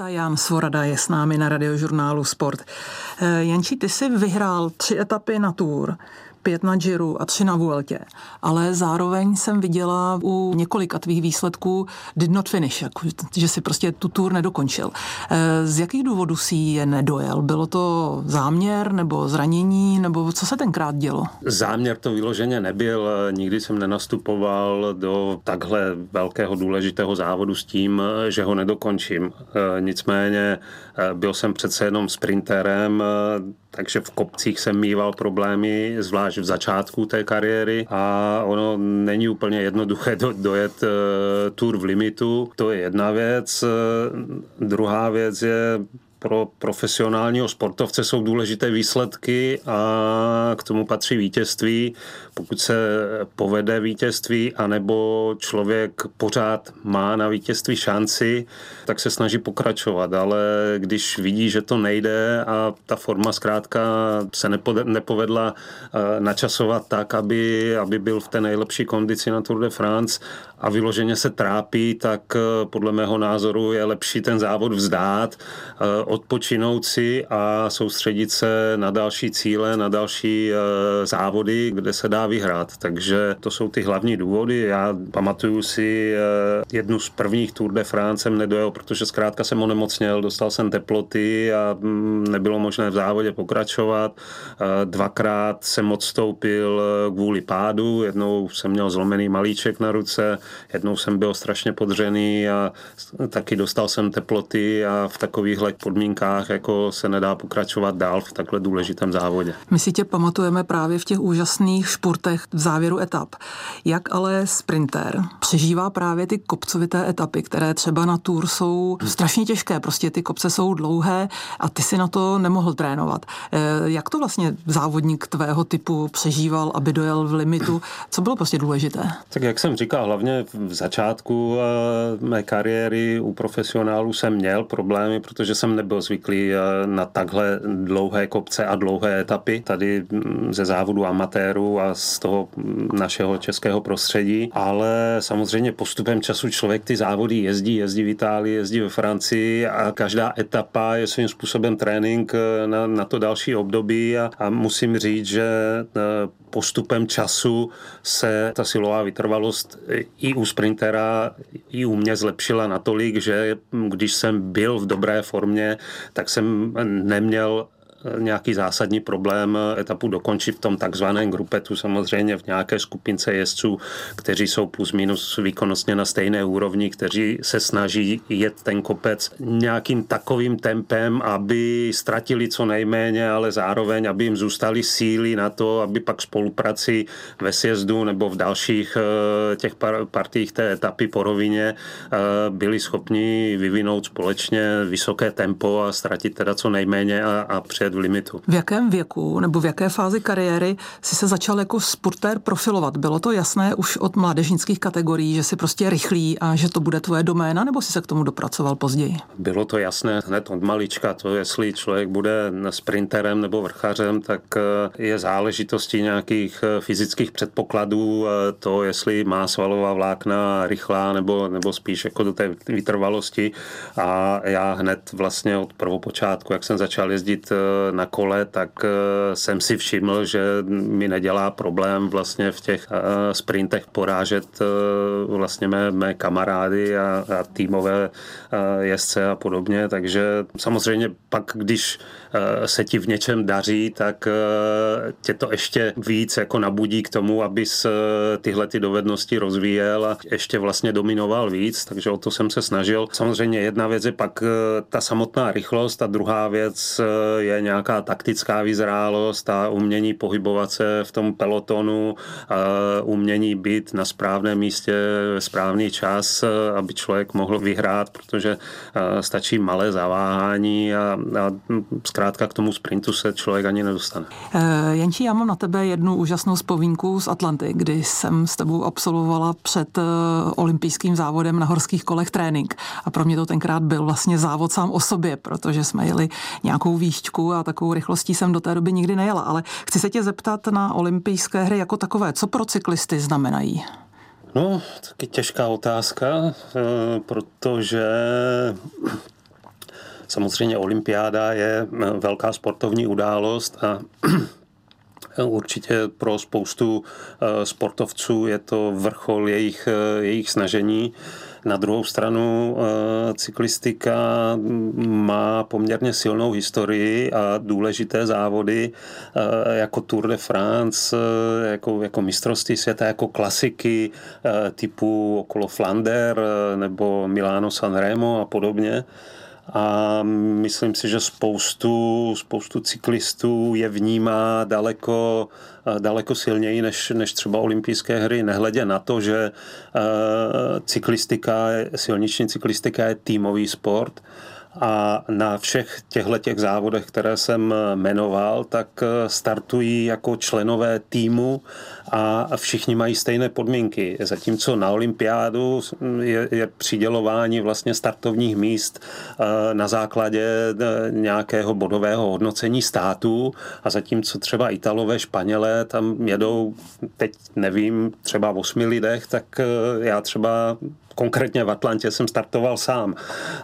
Jan Svorada je s námi na radiožurnálu Sport. Eh, Janči, ty jsi vyhrál tři etapy na Tour pět na Giro a tři na Vueltě. Ale zároveň jsem viděla u několika tvých výsledků did not finish, jako, že si prostě tu tour nedokončil. Eh, z jakých důvodů si je nedojel? Bylo to záměr nebo zranění, nebo co se tenkrát dělo? Záměr to vyloženě nebyl. Nikdy jsem nenastupoval do takhle velkého důležitého závodu s tím, že ho nedokončím. Eh, nicméně eh, byl jsem přece jenom sprinterem, takže v kopcích jsem mýval problémy, zvlášť v začátku té kariéry a ono není úplně jednoduché do, dojet uh, tour v limitu. To je jedna věc. Druhá věc je pro profesionálního sportovce jsou důležité výsledky a k tomu patří vítězství. Pokud se povede vítězství, anebo člověk pořád má na vítězství šanci, tak se snaží pokračovat, ale když vidí, že to nejde a ta forma zkrátka se nepovedla eh, načasovat tak, aby, aby byl v té nejlepší kondici na Tour de France a vyloženě se trápí, tak eh, podle mého názoru je lepší ten závod vzdát, eh, odpočinout si a soustředit se na další cíle, na další závody, kde se dá vyhrát. Takže to jsou ty hlavní důvody. Já pamatuju si jednu z prvních Tour de France jsem nedojel protože zkrátka jsem onemocněl, dostal jsem teploty a mm, nebylo možné v závodě pokračovat. Dvakrát jsem odstoupil kvůli pádu, jednou jsem měl zlomený malíček na ruce, jednou jsem byl strašně podřený a taky dostal jsem teploty a v takovýchhle podmínkách jako se nedá pokračovat dál v takhle důležitém závodě. My si tě pamatujeme právě v těch úžasných špurtech v závěru etap. Jak ale sprinter přežívá právě ty kopcovité etapy, které třeba na Tour jsou strašně těžké, prostě ty kopce jsou dlouhé a ty si na to nemohl trénovat. Eh, jak to vlastně závodník tvého typu přežíval, aby dojel v limitu? Co bylo prostě důležité? Tak jak jsem říkal, hlavně v začátku eh, mé kariéry u profesionálů jsem měl problémy, protože jsem nebyl zvyklý eh, na takhle dlouhé kopce a dlouhé etapy. Tady mm, ze závodu amatérů a z toho mm, našeho českého prostředí, ale samozřejmě postupem času člověk ty závody jezdí, jezdí v Itálii, jezdí ve Francii a každá etapa je svým způsobem trénink eh, na, na to další období a, a musím říct, že postupem času se ta silová vytrvalost i u sprintera, i u mě zlepšila natolik, že když jsem byl v dobré formě, tak jsem neměl nějaký zásadní problém etapu dokončit v tom takzvaném grupetu, samozřejmě v nějaké skupince jezdců, kteří jsou plus minus výkonnostně na stejné úrovni, kteří se snaží jet ten kopec nějakým takovým tempem, aby ztratili co nejméně, ale zároveň, aby jim zůstaly síly na to, aby pak spolupráci ve sjezdu nebo v dalších eh, těch partích té etapy po rovině eh, byli schopni vyvinout společně vysoké tempo a ztratit teda co nejméně a, a před v limitu. V jakém věku nebo v jaké fázi kariéry si se začal jako sportér profilovat? Bylo to jasné už od mládežnických kategorií, že si prostě rychlý a že to bude tvoje doména, nebo si se k tomu dopracoval později? Bylo to jasné hned od malička. To, jestli člověk bude sprinterem nebo vrchařem, tak eh, je záležitostí nějakých eh, fyzických předpokladů. Eh, to, jestli má svalová vlákna rychlá nebo, nebo spíš jako do té vytrvalosti. A já hned vlastně od prvopočátku, jak jsem začal jezdit na kole, tak eh, jsem si všiml, že mi nedělá problém vlastně v těch eh, sprintech porážet eh, vlastně mé, mé kamarády a, a týmové jezdce a podobně, takže samozřejmě pak, když se ti v něčem daří, tak tě to ještě víc jako nabudí k tomu, abys tyhle ty dovednosti rozvíjel a ještě vlastně dominoval víc, takže o to jsem se snažil. Samozřejmě jedna věc je pak ta samotná rychlost a druhá věc je nějaká taktická vyzrálost a umění pohybovat se v tom pelotonu, umění být na správném místě správný čas, aby člověk mohl vyhrát, protože stačí malé zaváhání a, a zkrátka k tomu sprintu se člověk ani nedostane. E, Jenčí, já mám na tebe jednu úžasnou vzpomínku z Atlanty, kdy jsem s tebou absolvovala před e, olympijským závodem na horských kolech trénink. A pro mě to tenkrát byl vlastně závod sám o sobě, protože jsme jeli nějakou výšťku a takovou rychlostí jsem do té doby nikdy nejela. Ale chci se tě zeptat na olympijské hry jako takové. Co pro cyklisty znamenají? No, taky těžká otázka, eh, protože samozřejmě olympiáda je velká sportovní událost a Určitě pro spoustu sportovců je to vrchol jejich, jejich snažení. Na druhou stranu eh, cyklistika má poměrně silnou historii a důležité závody eh, jako Tour de France, eh, jako, jako mistrovství světa, jako klasiky typu okolo Flander nebo Milano Sanremo a podobně a myslím si, že spoustu, spoustu cyklistů je vnímá daleko, daleko silněji než, než třeba olympijské hry, nehledě na to, že cyklistika, silniční cyklistika je týmový sport a na všech těchto těch závodech, které jsem jmenoval, tak startují jako členové týmu a všichni mají stejné podmínky. Zatímco na olympiádu je, je přidělování vlastně startovních míst eh, na základě eh, nějakého bodového hodnocení států a zatímco třeba Italové, Španělé tam jedou, teď nevím, třeba v osmi lidech, tak eh, já třeba konkrétně v Atlantě jsem startoval sám.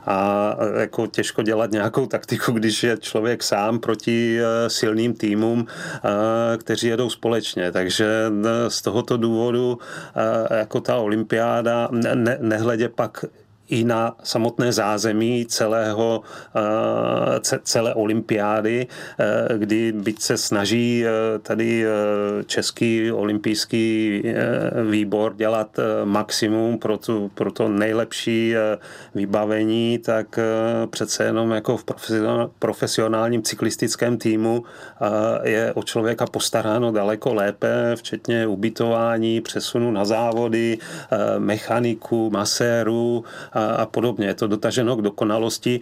A jako těžko dělat nějakou taktiku, když je člověk sám proti silným týmům, kteří jedou společně. Takže z tohoto důvodu jako ta olympiáda, ne, nehledě pak i na samotné zázemí celého, celé olympiády, kdy byť se snaží tady Český olympijský výbor dělat maximum pro, tu, pro to nejlepší vybavení, tak přece jenom jako v profesionálním cyklistickém týmu je o člověka postaráno daleko lépe, včetně ubytování, přesunu na závody, mechaniku, maséru, a podobně. Je to dotaženo k dokonalosti,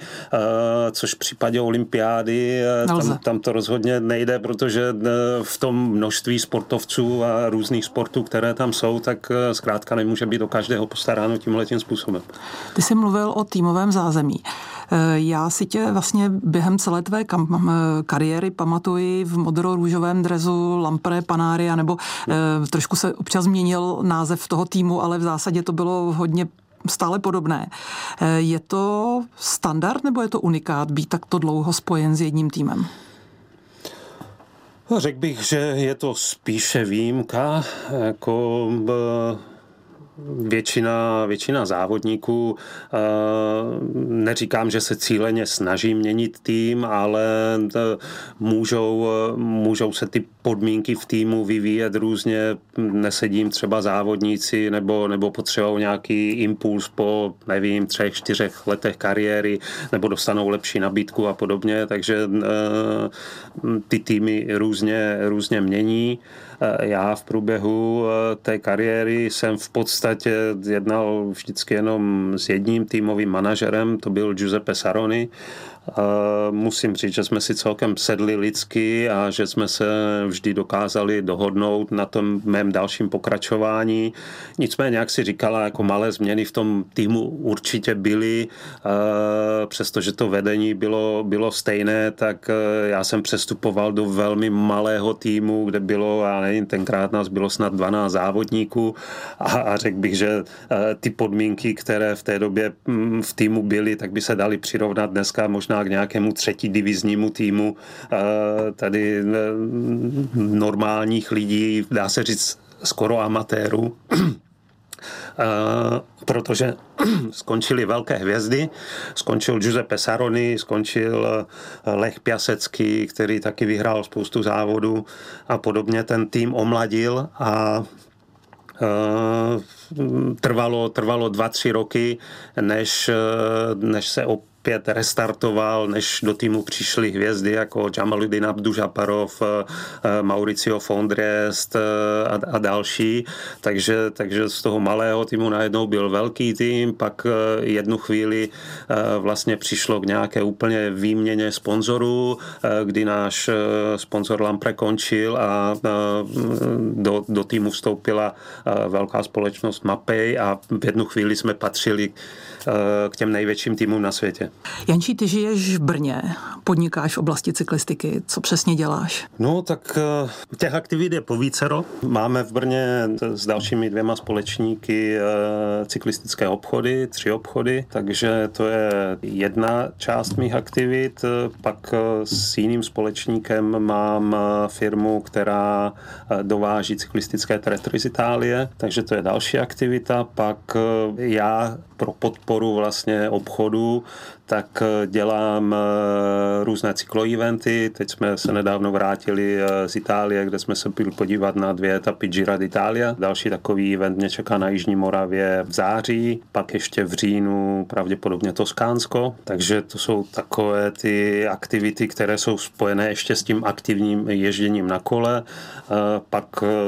což v případě olympiády tam, tam to rozhodně nejde, protože v tom množství sportovců a různých sportů, které tam jsou, tak zkrátka nemůže být do každého postaráno tímhle tím způsobem. Ty jsi mluvil o týmovém zázemí. E, já si tě vlastně během celé tvé kam, kariéry pamatuji v modro-růžovém drezu Lampre Panária, nebo e, trošku se občas změnil název toho týmu, ale v zásadě to bylo hodně stále podobné. Eh, je to standard nebo je to unikát být takto dlouho spojen s jedním týmem? Řekl bych, že je to spíše výjimka. Jako většina, většina závodníků, eh, neříkám, že se cíleně snaží měnit tým, ale eh, můžou, můžou se ty podmínky v týmu vyvíjet různě, nesedím třeba závodníci nebo, nebo potřebují nějaký impuls po, nevím, třech, čtyřech letech kariéry nebo dostanou lepší nabídku a podobně, takže eh, ty týmy různě, různě mění. Eh, já v průběhu eh, té kariéry jsem v podstatě jednal vždycky jenom s jedním týmovým manažerem, to byl Giuseppe Saroni, Musím říct, že jsme si celkem sedli lidsky a že jsme se vždy dokázali dohodnout na tom mém dalším pokračování. Nicméně, jak si říkala, jako malé změny v tom týmu určitě byly, přestože to vedení bylo, bylo stejné, tak e, já jsem přestupoval do velmi malého týmu, kde bylo, já nevím, tenkrát nás bylo snad 12 závodníků a, a řekl bych, že e, ty podmínky, které v té době mm, v týmu byly, tak by se dali přirovnat dneska možná možná k nějakému třetí diviznímu týmu tady normálních lidí, dá se říct skoro amatérů. protože skončily velké hvězdy, skončil Giuseppe Saroni, skončil Lech Piasecký, který taky vyhrál spoustu závodů a podobně ten tým omladil a trvalo, trvalo dva, tři roky, než, než se op opět restartoval, než do týmu přišly hvězdy jako Jamaludin Abdužaparov, eh, eh, Mauricio Fondrest eh, a, a další. Takže, takže z toho malého týmu najednou byl velký tým, pak jednu chvíli vlastně přišlo k nějaké úplně výměně sponzorů, kdy náš sponzor Lampre končil a do, do týmu vstoupila velká společnost Mapei a v jednu chvíli jsme patřili k těm největším týmům na světě. Jančí, ty žiješ v Brně, podnikáš v oblasti cyklistiky. Co přesně děláš? No, tak eh, těch aktivit je povícero. Máme v Brně s dalšími dvěma společníky eh, cyklistické obchody, tři obchody, takže to je jedna část mých aktivit. Pak s jiným společníkem mám firmu, která dováží cyklistické tretry z Itálie, takže to je další aktivita. Pak já pro podporu vlastně obchodu tak eh, dělám eh, různé cykloeventy. Teď jsme se nedávno vrátili eh, z Itálie, kde jsme se byli podívat na dvě etapy Gira d'Italia. Další takový event mě čeká na Jižní Moravě v září, pak ještě v říjnu pravděpodobně Toskánsko. Takže to jsou takové ty aktivity, které jsou spojené ještě s tím aktivním ježděním na kole. Pak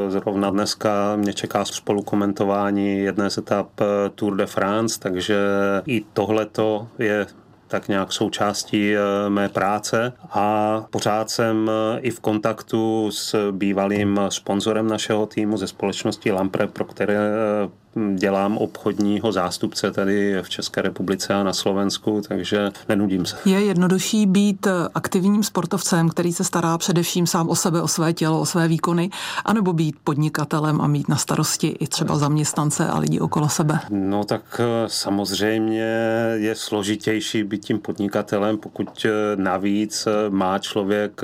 zrovna dneska mě čeká spolukomentování jedné z etap Tour de France, takže i tohleto je tak nějak součástí eh, mé práce. A pořád jsem eh, i v kontaktu s bývalým sponzorem našeho týmu ze společnosti Lampre, pro které eh, dělám obchodního zástupce tady v České republice a na Slovensku, takže nenudím se. Je jednodušší být aktivním sportovcem, který se stará především sám o sebe, o své tělo, o své výkony, anebo být podnikatelem a mít na starosti i třeba zaměstnance a lidi okolo sebe? No tak eh, samozřejmě je složitější být tím podnikatelem, pokud eh, navíc eh, má člověk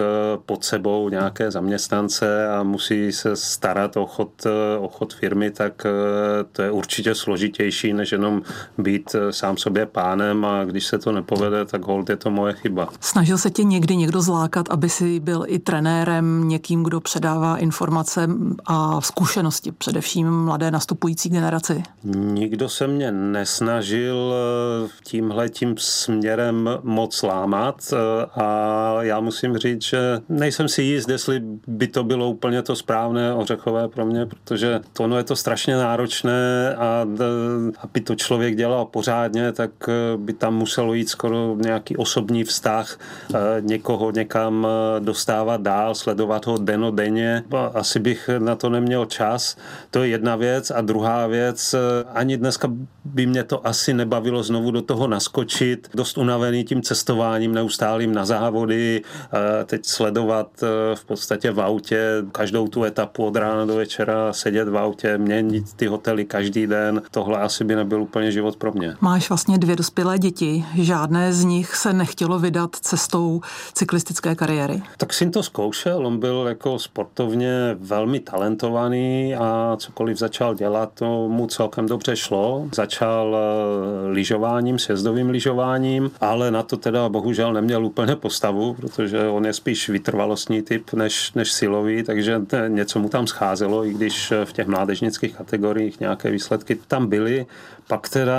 pod sebou nějaké zaměstnance a musí se starat o chod, o chod firmy, tak to je určitě složitější, než jenom být eh, sám sobě pánem a když se to nepovede, tak hold je to moje chyba. Snažil se tě někdy někdo zlákat, aby si byl i trenérem, někým, kdo předává informace a zkušenosti, především mladé nastupující generaci? Nikdo se mě nesnažil eh, tímhle tím směrem moc lámat eh, a já musím říct, že nejsem si jist, jestli by to bylo úplně to správné ořechové pro mě, protože to no je to strašně náročné a aby to člověk dělal pořádně, tak eh, by tam muselo jít skoro nějaký osobní vztah, eh, někoho někam eh, dostávat dál, sledovat ho denodenně. Asi bych na to neměl čas. To je jedna věc. A druhá věc, ani dneska by mě to asi nebavilo znovu do toho naskočit. Dost unavený tím cestováním neustálým na závody, teď sledovat v podstatě v autě každou tu etapu od rána do večera, sedět v autě, měnit ty hotely každý den, tohle asi by nebyl úplně život pro mě. Máš vlastně dvě dospělé děti, žádné z nich se nechtělo vydat cestou cyklistické kariéry? Tak syn to zkoušel, on byl jako sportovně velmi talentovaný a cokoliv začal dělat, to mu celkem dobře šlo. Začal eh, lyžováním, sjezdovým lyžováním, ale na to teda bohužel neměl úplně postavu, protože on je spíš vytrvalostní typ než, než silový, takže něco mu tam scházelo, i když v těch mládežnických kategoriích nějaké nějaké výsledky tam byly. Pak teda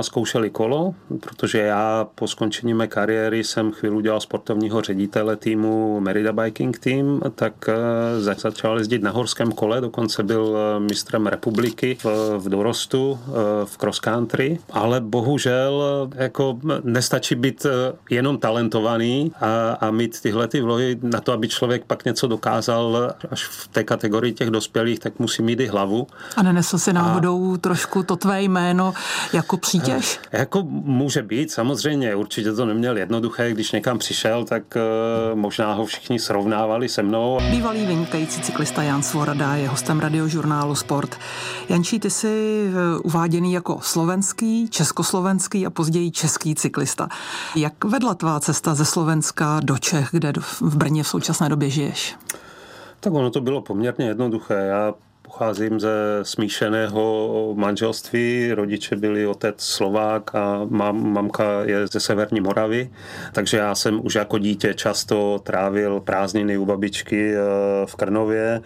zkoušeli kolo, protože já po skončení mé kariéry jsem chvíli dělal sportovního ředitele týmu Merida Biking Team, tak eh, začal jezdit na horském kole, dokonce byl eh, mistrem republiky v, v dorostu, eh, v cross country, ale bohužel jako nestačí být jenom talentovaný a, a mít tyhle ty vlohy na to, aby člověk pak něco dokázal až v té kategorii těch dospělých, tak musí mít i hlavu. A nenesl si náhodou a... trošku to tvé jméno jako přítěž? Jako může být, samozřejmě. Určitě to neměl jednoduché, když někam přišel, tak uh, možná ho všichni srovnávali se mnou. Bývalý vynikající cyklista Jan Svorada je hostem radiožurnálu Sport. Jančí, ty jsi eh, uváděný jako slovenský, československý a později český cyklista. Jak vedla tvá cesta ze Slovenska do Čech, kde v Brně v současné době žiješ? Tak ono to bylo poměrně jednoduché. Já pocházím ze smíšeného manželství. Rodiče byli otec Slovák a mam, mamka je ze Severní Moravy. Takže já jsem už jako dítě často trávil prázdniny u babičky eh, v Krnově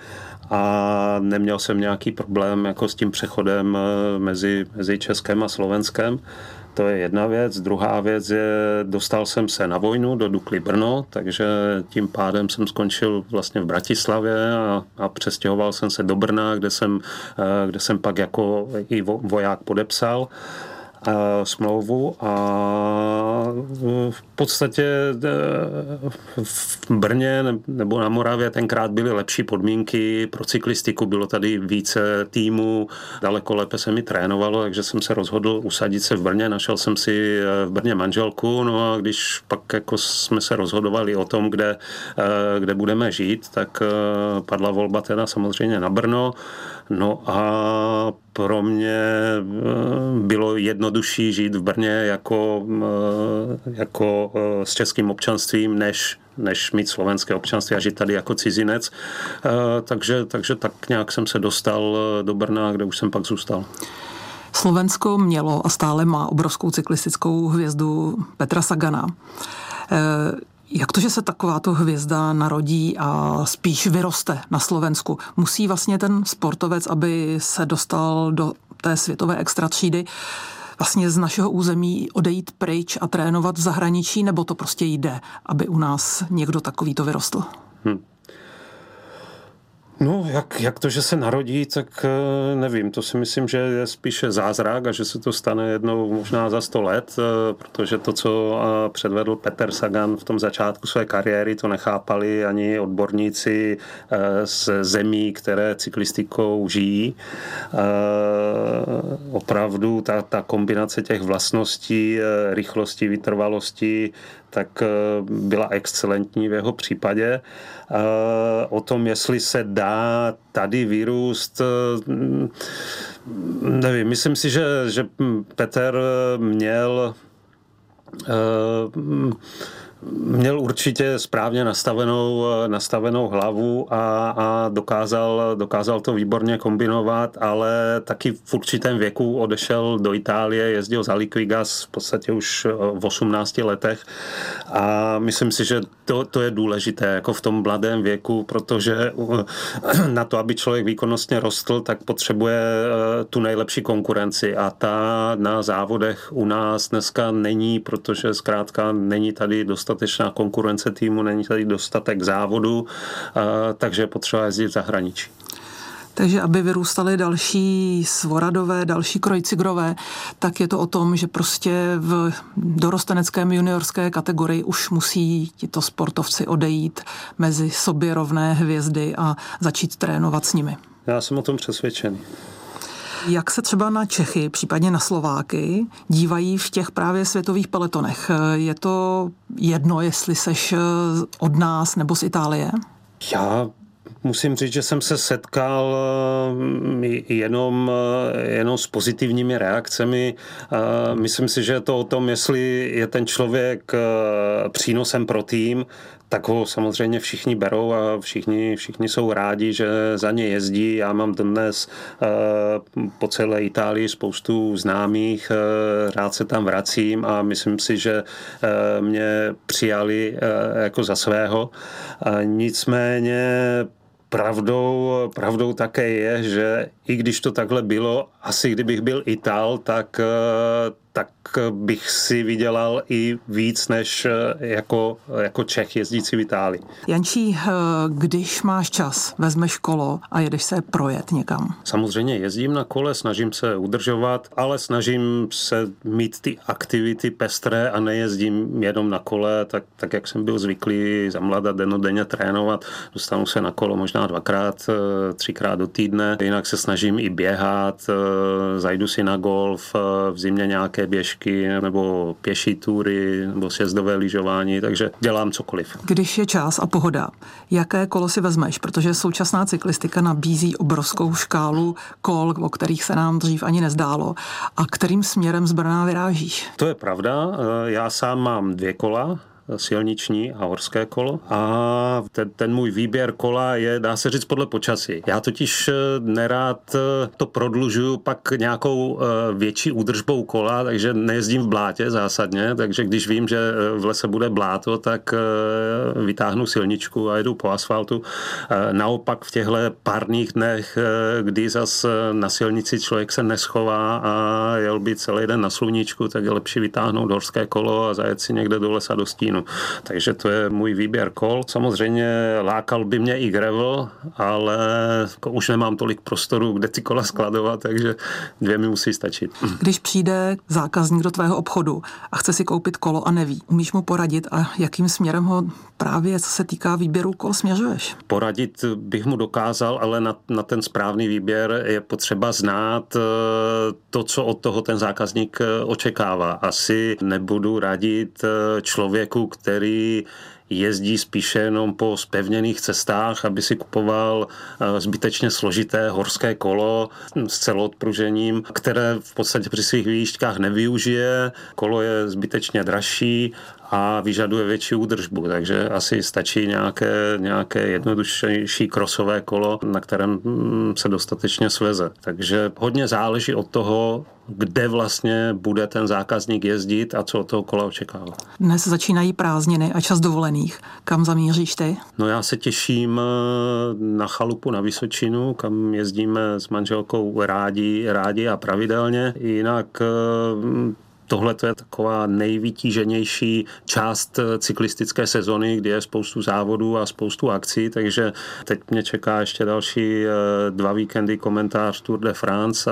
a neměl jsem nějaký problém jako s tím přechodem eh, mezi, mezi Českem a Slovenskem. To je jedna věc. Druhá věc je, dostal jsem se na vojnu do Dukly Brno, takže tím pádem jsem skončil vlastně v Bratislavě a, a přestěhoval jsem se do Brna, kde jsem, eh, kde jsem pak jako i voják podepsal smlouvu a podstatě v Brně nebo na Moravě tenkrát byly lepší podmínky pro cyklistiku, bylo tady více týmů, daleko lépe se mi trénovalo, takže jsem se rozhodl usadit se v Brně, našel jsem si v Brně manželku, no a když pak jako jsme se rozhodovali o tom, kde, kde budeme žít, tak padla volba teda samozřejmě na Brno. No a pro mě bylo jednodušší žít v Brně jako, eh, jako eh, s českým občanstvím, než, než mít slovenské občanství a žít tady jako cizinec. Takže, takže tak nějak jsem se dostal do Brna, kde už jsem pak zůstal. Slovensko mělo a stále má obrovskou cyklistickou hvězdu Petra Sagana. Jak to, že se takováto hvězda narodí a spíš vyroste na Slovensku? Musí vlastně ten sportovec, aby se dostal do té světové extratřídy, vlastně z našeho území odejít pryč a trénovat v zahraničí, nebo to prostě jde, aby u nás někdo takovýto vyrostl? Hmm. No, jak, jak to, že se narodí, tak eh, nevím. To si myslím, že je spíše zázrak a že se to stane jednou možná za sto let, eh, protože to, co eh, předvedl Peter Sagan v tom začátku své kariéry, to nechápali ani odborníci z zemí, které cyklistikou žijí. Opravdu ta, ta kombinace těch vlastností, rychlosti, vytrvalosti, tak byla excelentní v jeho případě. O tom, jestli se dá tady vyrůst, nevím, myslím si, že, že Peter měl měl určitě správně nastavenou, nastavenou hlavu a, a dokázal, dokázal to výborně kombinovat, ale taky v určitém věku odešel do Itálie, jezdil za Liquigas v podstatě už v 18 letech. A myslím si, že to, to je důležité jako v tom mladém věku, protože na to, aby člověk výkonnostně rostl, tak potřebuje eh, tu nejlepší konkurenci. A ta na závodech u nás dneska není, protože zkrátka není tady dostatek dostatečná konkurence týmu, není tady dostatek závodu, takže je potřeba jezdit v zahraničí. Takže aby vyrůstaly další svoradové, další krojcigrové, tak je to o tom, že prostě v dorosteneckém juniorské kategorii už musí tito sportovci odejít mezi sobě rovné hvězdy a začít trénovat s nimi. Já jsem o tom přesvědčený. Jak se třeba na Čechy, případně na Slováky, dívají v těch právě světových peletonech? Je to jedno, jestli seš od nás nebo z Itálie? Já musím říct, že jsem se setkal eh, jenom, eh, jenom s pozitivními reakcemi. Eh, myslím si, že je to o tom, jestli je ten člověk přínosem pro tým, tak ho samozřejmě všichni berou a všichni, všichni jsou rádi, že za ně jezdí. Já mám dnes po celé Itálii spoustu známých, rád se tam vracím a myslím si, že mě přijali jako za svého. Nicméně pravdou, pravdou také je, že i když to takhle bylo, asi kdybych byl Ital, tak tak bych si vydělal i víc než eh, jako, jako Čech jezdící v Itálii. Jančí, eh, když máš čas, vezmeš kolo a jedeš se projet někam? Samozřejmě jezdím na kole, snažím se udržovat, ale snažím se mít ty aktivity pestré a nejezdím jenom na kole, tak, tak jak jsem byl zvyklý za mlada denodenně trénovat. Dostanu se na kolo možná dvakrát, eh, třikrát do týdne. Jinak se snažím i běhat, zajdu si na golf, v zimě nějaké běžky nebo pěší túry nebo sjezdové lyžování, takže dělám cokoliv. Když je čas a pohoda, jaké kolo si vezmeš? Protože současná cyklistika nabízí obrovskou škálu kol, o kterých se nám dřív ani nezdálo. A kterým směrem z Brna vyrážíš? To je pravda. Já sám mám dvě kola, silniční a horské kolo. A ten, ten můj výběr kola je, dá se říct, podle počasí. Já totiž eh, nerád eh, to prodlužuju pak nějakou eh, větší údržbou kola, takže nejezdím v blátě zásadně, takže když vím, že v lese bude bláto, tak vytáhnu silničku a jedu po asfaltu. Naopak v těchto párných dnech, kdy zas na silnici člověk se neschová a jel by celý den na sluníčku, tak je lepší vytáhnout horské kolo a zajet si někde do lesa do stínu Vysočinu. Takže to je můj výběr kol. Samozřejmě lákal by mě i gravel, ale jako už nemám tolik prostoru, kde ty kola skladovat, takže dvě mi musí stačit. Když přijde zákazník do tvého obchodu a chce si koupit kolo a neví, umíš mu poradit a jakým směrem ho právě, co se týká výběru kol, směřuješ? Poradit bych mu dokázal, ale na, na ten správný výběr je potřeba znát eh, to, co od toho ten zákazník eh, očekává. Asi nebudu radit eh, který jezdí spíše jenom po spevněných cestách, aby si kupoval zbytečně složité horské kolo s celoodpružením, které v podstatě při svých výjížďkách nevyužije. Kolo je zbytečně dražší a vyžaduje větší údržbu, takže asi stačí nějaké, nějaké jednodušší krosové kolo, na kterém mm, se dostatečně sveze. Takže hodně záleží od toho, kde vlastně bude ten zákazník jezdit a co od toho kola očekává. Dnes začínají prázdniny a čas dovolených. Kam zamíříš ty? No já se těším eh, na chalupu na Vysočinu, kam jezdíme s manželkou rádi, rádi a pravidelně. Jinak eh, Tohle je taková nejvytíženější část cyklistické sezony, kdy je spoustu závodů a spoustu akcí, takže teď mě čeká ještě další eh, dva víkendy komentář Tour de France